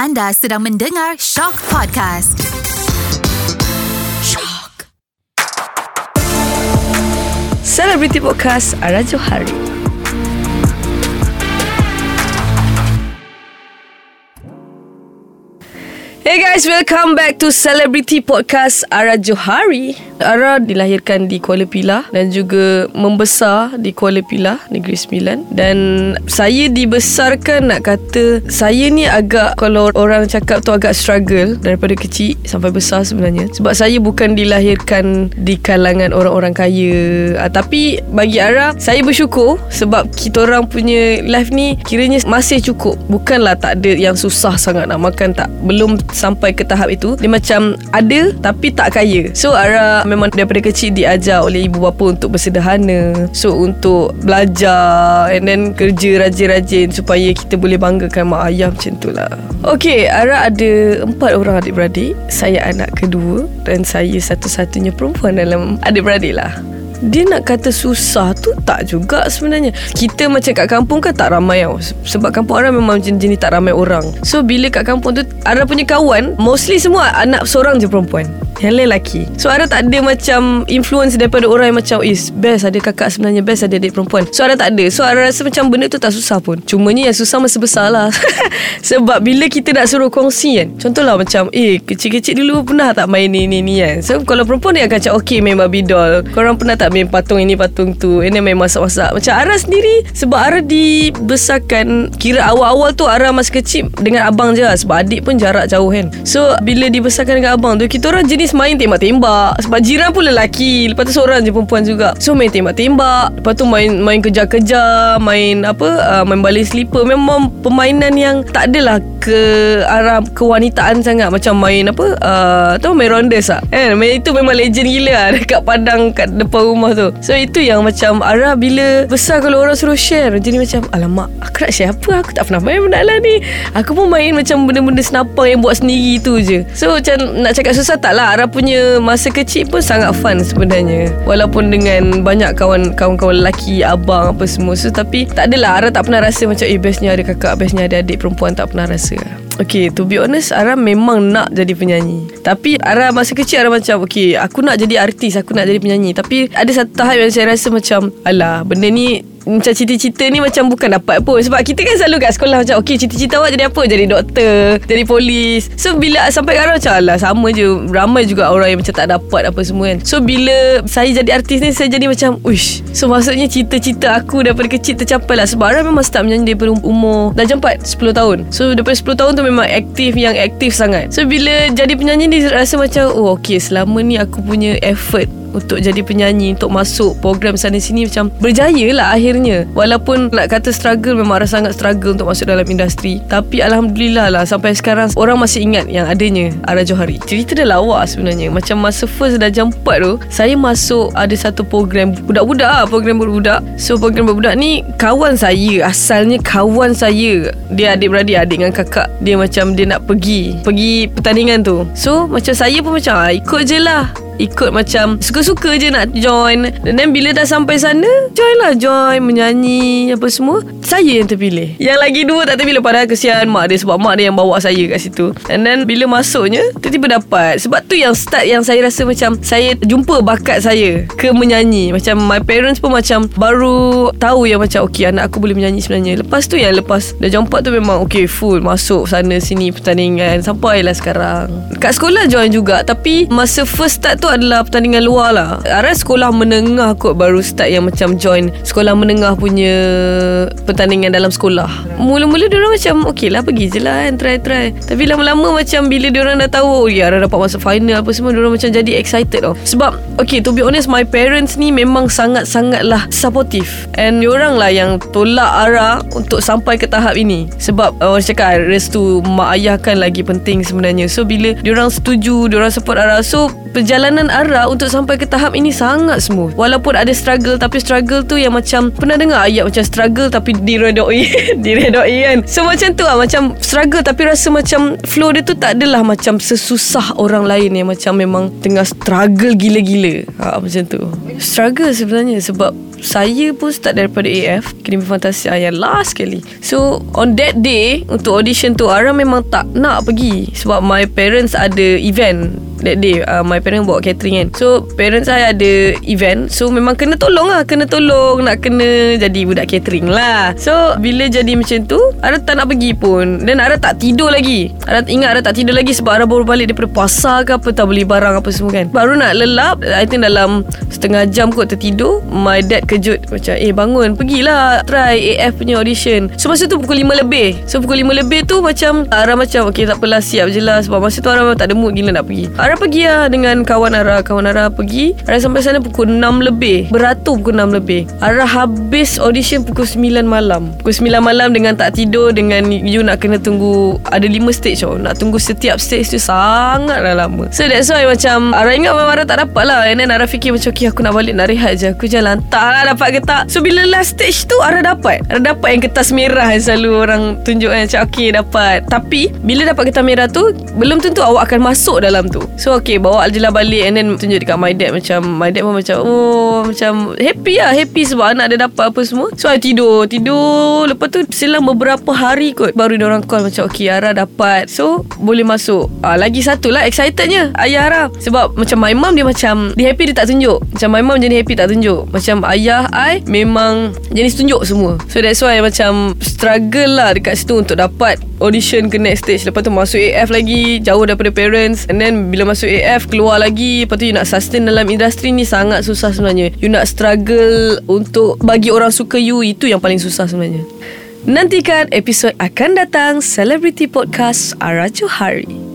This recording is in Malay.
Anda sedang mendengar Shock Podcast. Shock. Celebrity Podcast Ara Johari. Hey guys, welcome back to Celebrity Podcast Ara Johari. Ara dilahirkan di Kuala Pilah dan juga membesar di Kuala Pilah, Negeri Sembilan. Dan saya dibesarkan nak kata saya ni agak kalau orang cakap tu agak struggle daripada kecil sampai besar sebenarnya. Sebab saya bukan dilahirkan di kalangan orang-orang kaya. Ah, tapi bagi Ara, saya bersyukur sebab kita orang punya life ni kiranya masih cukup. Bukanlah tak ada yang susah sangat nak makan tak. Belum sampai ke tahap itu. Dia macam ada tapi tak kaya. So Ara memang daripada kecil diajar oleh ibu bapa untuk bersederhana. So untuk belajar and then kerja rajin-rajin supaya kita boleh banggakan mak ayah macam tu lah. Okay, Ara ada empat orang adik-beradik. Saya anak kedua dan saya satu-satunya perempuan dalam adik-beradik lah. Dia nak kata susah tu tak juga sebenarnya. Kita macam kat kampung kan tak ramai tau. Sebab kampung Ara memang jenis tak ramai orang. So bila kat kampung tu Ara punya kawan Mostly semua anak seorang je perempuan yang lelaki So tak ada macam Influence daripada orang yang macam Is best ada kakak sebenarnya Best ada adik perempuan. So tak ada. So Ara rasa macam benda tu tak susah pun. Cumanya yang susah masa besar lah. Sebab bila kita nak suruh kongsi kan Contohlah macam Eh kecil-kecil dulu pernah tak main ni ni ni kan? So kalau perempuan dia akan cakap Okay main Barbie doll. Korang pernah tak main patung ini patung tu? Ini main masak-masak. Macam Ara sendiri Sebab Ara dibesarkan Kira awal-awal tu Ara masih kecil Dengan abang je lah. Sebab adik pun jarak jauh kan. So bila dibesarkan dengan abang tu Kita orang jenis main tembak-tembak. Sebab jiran pun lelaki. Lepas tu seorang je perempuan juga. So main tembak-tembak. Lepas tu main main kejar-kejar. Main apa uh, Main baling slipper. Memang permainan yang Tak adalah ke arah kewanitaan sangat. Macam main apa uh, Tahu main rondes tak eh, Main itu memang legend gila lah Dekat padang Kat depan rumah tu. So itu yang macam Ara bila besar Kalau orang suruh share. Jadi macam Alamak Aku nak share apa? Aku tak pernah main benda lah ni. Aku pun main macam Benda-benda senapang Yang buat sendiri tu je. So macam Nak cakap susah tak lah Ara punya Masa kecil pun Sangat fun sebenarnya. Walaupun dengan Banyak kawan Kawan-kawan lelaki Abang apa semua. So tapi Tak adalah Ara tak pernah rasa Macam eh bestnya ada kakak Bestnya ada adik perempuan. Tak pernah rasa Okay to be honest Ara memang nak jadi penyanyi. Tapi Ara masa kecil Ara macam Okay aku nak jadi artis Aku nak jadi penyanyi. Tapi ada satu tahap yang saya rasa macam Alah benda ni macam cita-cita ni macam bukan dapat pun. Sebab kita kan selalu kat sekolah macam Okay cita-cita awak jadi apa? Jadi doktor Jadi polis. So bila sampai sekarang macam Alah sama je Ramai juga orang yang macam tak dapat apa semua kan. So bila saya jadi artis ni Saya jadi macam Uish. So maksudnya cita-cita aku daripada kecil tercapai lah. Sebab orang memang start menyanyi daripada umur Dah jam 4 10 tahun. So daripada 10 tahun tu memang aktif Yang aktif sangat. So bila jadi penyanyi ni Rasa macam Oh okay selama ni aku punya effort untuk jadi penyanyi untuk masuk program sana sini macam berjaya lah akhirnya. Walaupun nak kata struggle memang ada sangat struggle untuk masuk dalam industri. Tapi Alhamdulillah lah sampai sekarang orang masih ingat yang adanya Ara Johari. Cerita dah lawa sebenarnya. Macam masa first dah jam 4 tu saya masuk ada satu program budak-budak lah program budak-budak. So program budak-budak ni kawan saya asalnya kawan saya dia adik-beradik adik dengan kakak dia macam dia nak pergi pergi pertandingan tu. So macam saya pun macam ah, ikut je lah ikut macam suka-suka je nak join. Dan then bila dah sampai sana join lah join menyanyi apa semua. Saya yang terpilih. Yang lagi dua tak terpilih. Padahal kesian mak dia sebab mak dia yang bawa saya kat situ. And then bila masuknya tiba-tiba dapat. Sebab tu yang start yang saya rasa macam saya jumpa bakat saya ke menyanyi. Macam my parents pun macam baru tahu yang macam okay anak aku boleh menyanyi sebenarnya. Lepas tu yang lepas dah 4 tu memang okay full masuk sana sini pertandingan. Sampailah sekarang. Kat sekolah join juga tapi masa first start tu adalah pertandingan luar lah. Ara sekolah menengah kot baru start yang macam join. Sekolah menengah punya pertandingan dalam sekolah. Mula-mula diorang macam okey lah pergi je lah kan try-try Tapi lama-lama macam bila diorang dah tahu oh ya Ara dapat masuk final apa semua Diorang macam jadi excited tau. Sebab okay to be honest my parents ni memang sangat-sangat lah supportive. And diorang lah yang tolak Ara untuk sampai ke tahap ini. Sebab uh, orang cakap restu mak ayah kan lagi penting sebenarnya. So bila diorang setuju Diorang support Ara So perjalanan Ara untuk sampai ke tahap ini sangat smooth. Walaupun ada struggle tapi struggle tu yang macam pernah dengar ayat macam struggle tapi diredoi, diredoi kan. So macam tu lah macam struggle tapi rasa macam flow dia tu tak adalah macam sesusah orang lain yang macam memang tengah struggle gila-gila. Ha, macam tu. Struggle sebenarnya sebab Saya pun start daripada AF Akademi Fantasia yang last sekali. So on that day Untuk audition tu Ara memang tak nak pergi. Sebab my parents ada event That day. Uh, My parents bawa catering kan. So parents saya ada event. So memang kena tolong lah. Kena tolong Nak kena jadi budak catering lah. So bila jadi macam tu Ara tak nak pergi pun. Dan Ara tak tidur lagi. Ara ingat Ara tak tidur lagi Sebab Ara baru balik daripada pasar ke apa Tak beli barang apa semua kan. Baru nak lelap I think dalam Setengah jam kot tertidur My dad kejut Macam eh bangun Pergilah Try AF punya audition. So masa tu pukul 5 lebih. So pukul 5 lebih tu Macam Ara macam Okay tak apalah siap je lah. Sebab masa tu Ara tak ada mood gila nak pergi. Ara pergi lah dengan kawan Ara Kawan Ara pergi Ara sampai sana pukul 6 lebih. Beratur pukul 6 lebih. Ara habis audition pukul 9 malam. Pukul 9 malam dengan tak tidur Dengan you nak kena tunggu Ada 5 stage tau. Nak tunggu setiap stage tu Sangatlah lama. So that's why macam Ara ingat memang Ara tak dapat lah. And then Ara fikir macam Okay aku nak balik nak rehat je. Aku jalan. Tak lah dapat ke tak? So bila last stage tu Ara dapat. Ara dapat yang kertas merah Yang selalu orang tunjuk kan Macam okay dapat. Tapi Bila dapat kertas merah tu Belum tentu awak akan masuk dalam tu. So okay Bawa je lah balik And then tunjuk dekat my dad. Macam My dad pun macam Oh Macam happy lah Happy sebab anak dia dapat apa semua. So I tidur Tidur. Lepas tu Selang beberapa hari kot Baru dia orang call Macam okay Ara dapat. So boleh masuk. Ah, Lagi satu lah Excitednya Ayah Ara Sebab macam my mum Dia macam Dia happy dia tak tunjuk. Macam my mum jenis happy tak tunjuk. Macam ayah I Memang Jenis tunjuk semua. So that's why macam Struggle lah Dekat situ Untuk dapat Audition ke next stage. Lepas tu masuk AF lagi Jauh daripada parents. And then bila masuk AF Keluar lagi Lepas tu you nak sustain Dalam industri ni Sangat susah sebenarnya. You nak struggle Untuk bagi orang suka you Itu yang paling susah sebenarnya. Nantikan episod akan datang Celebrity Podcast Ara Johari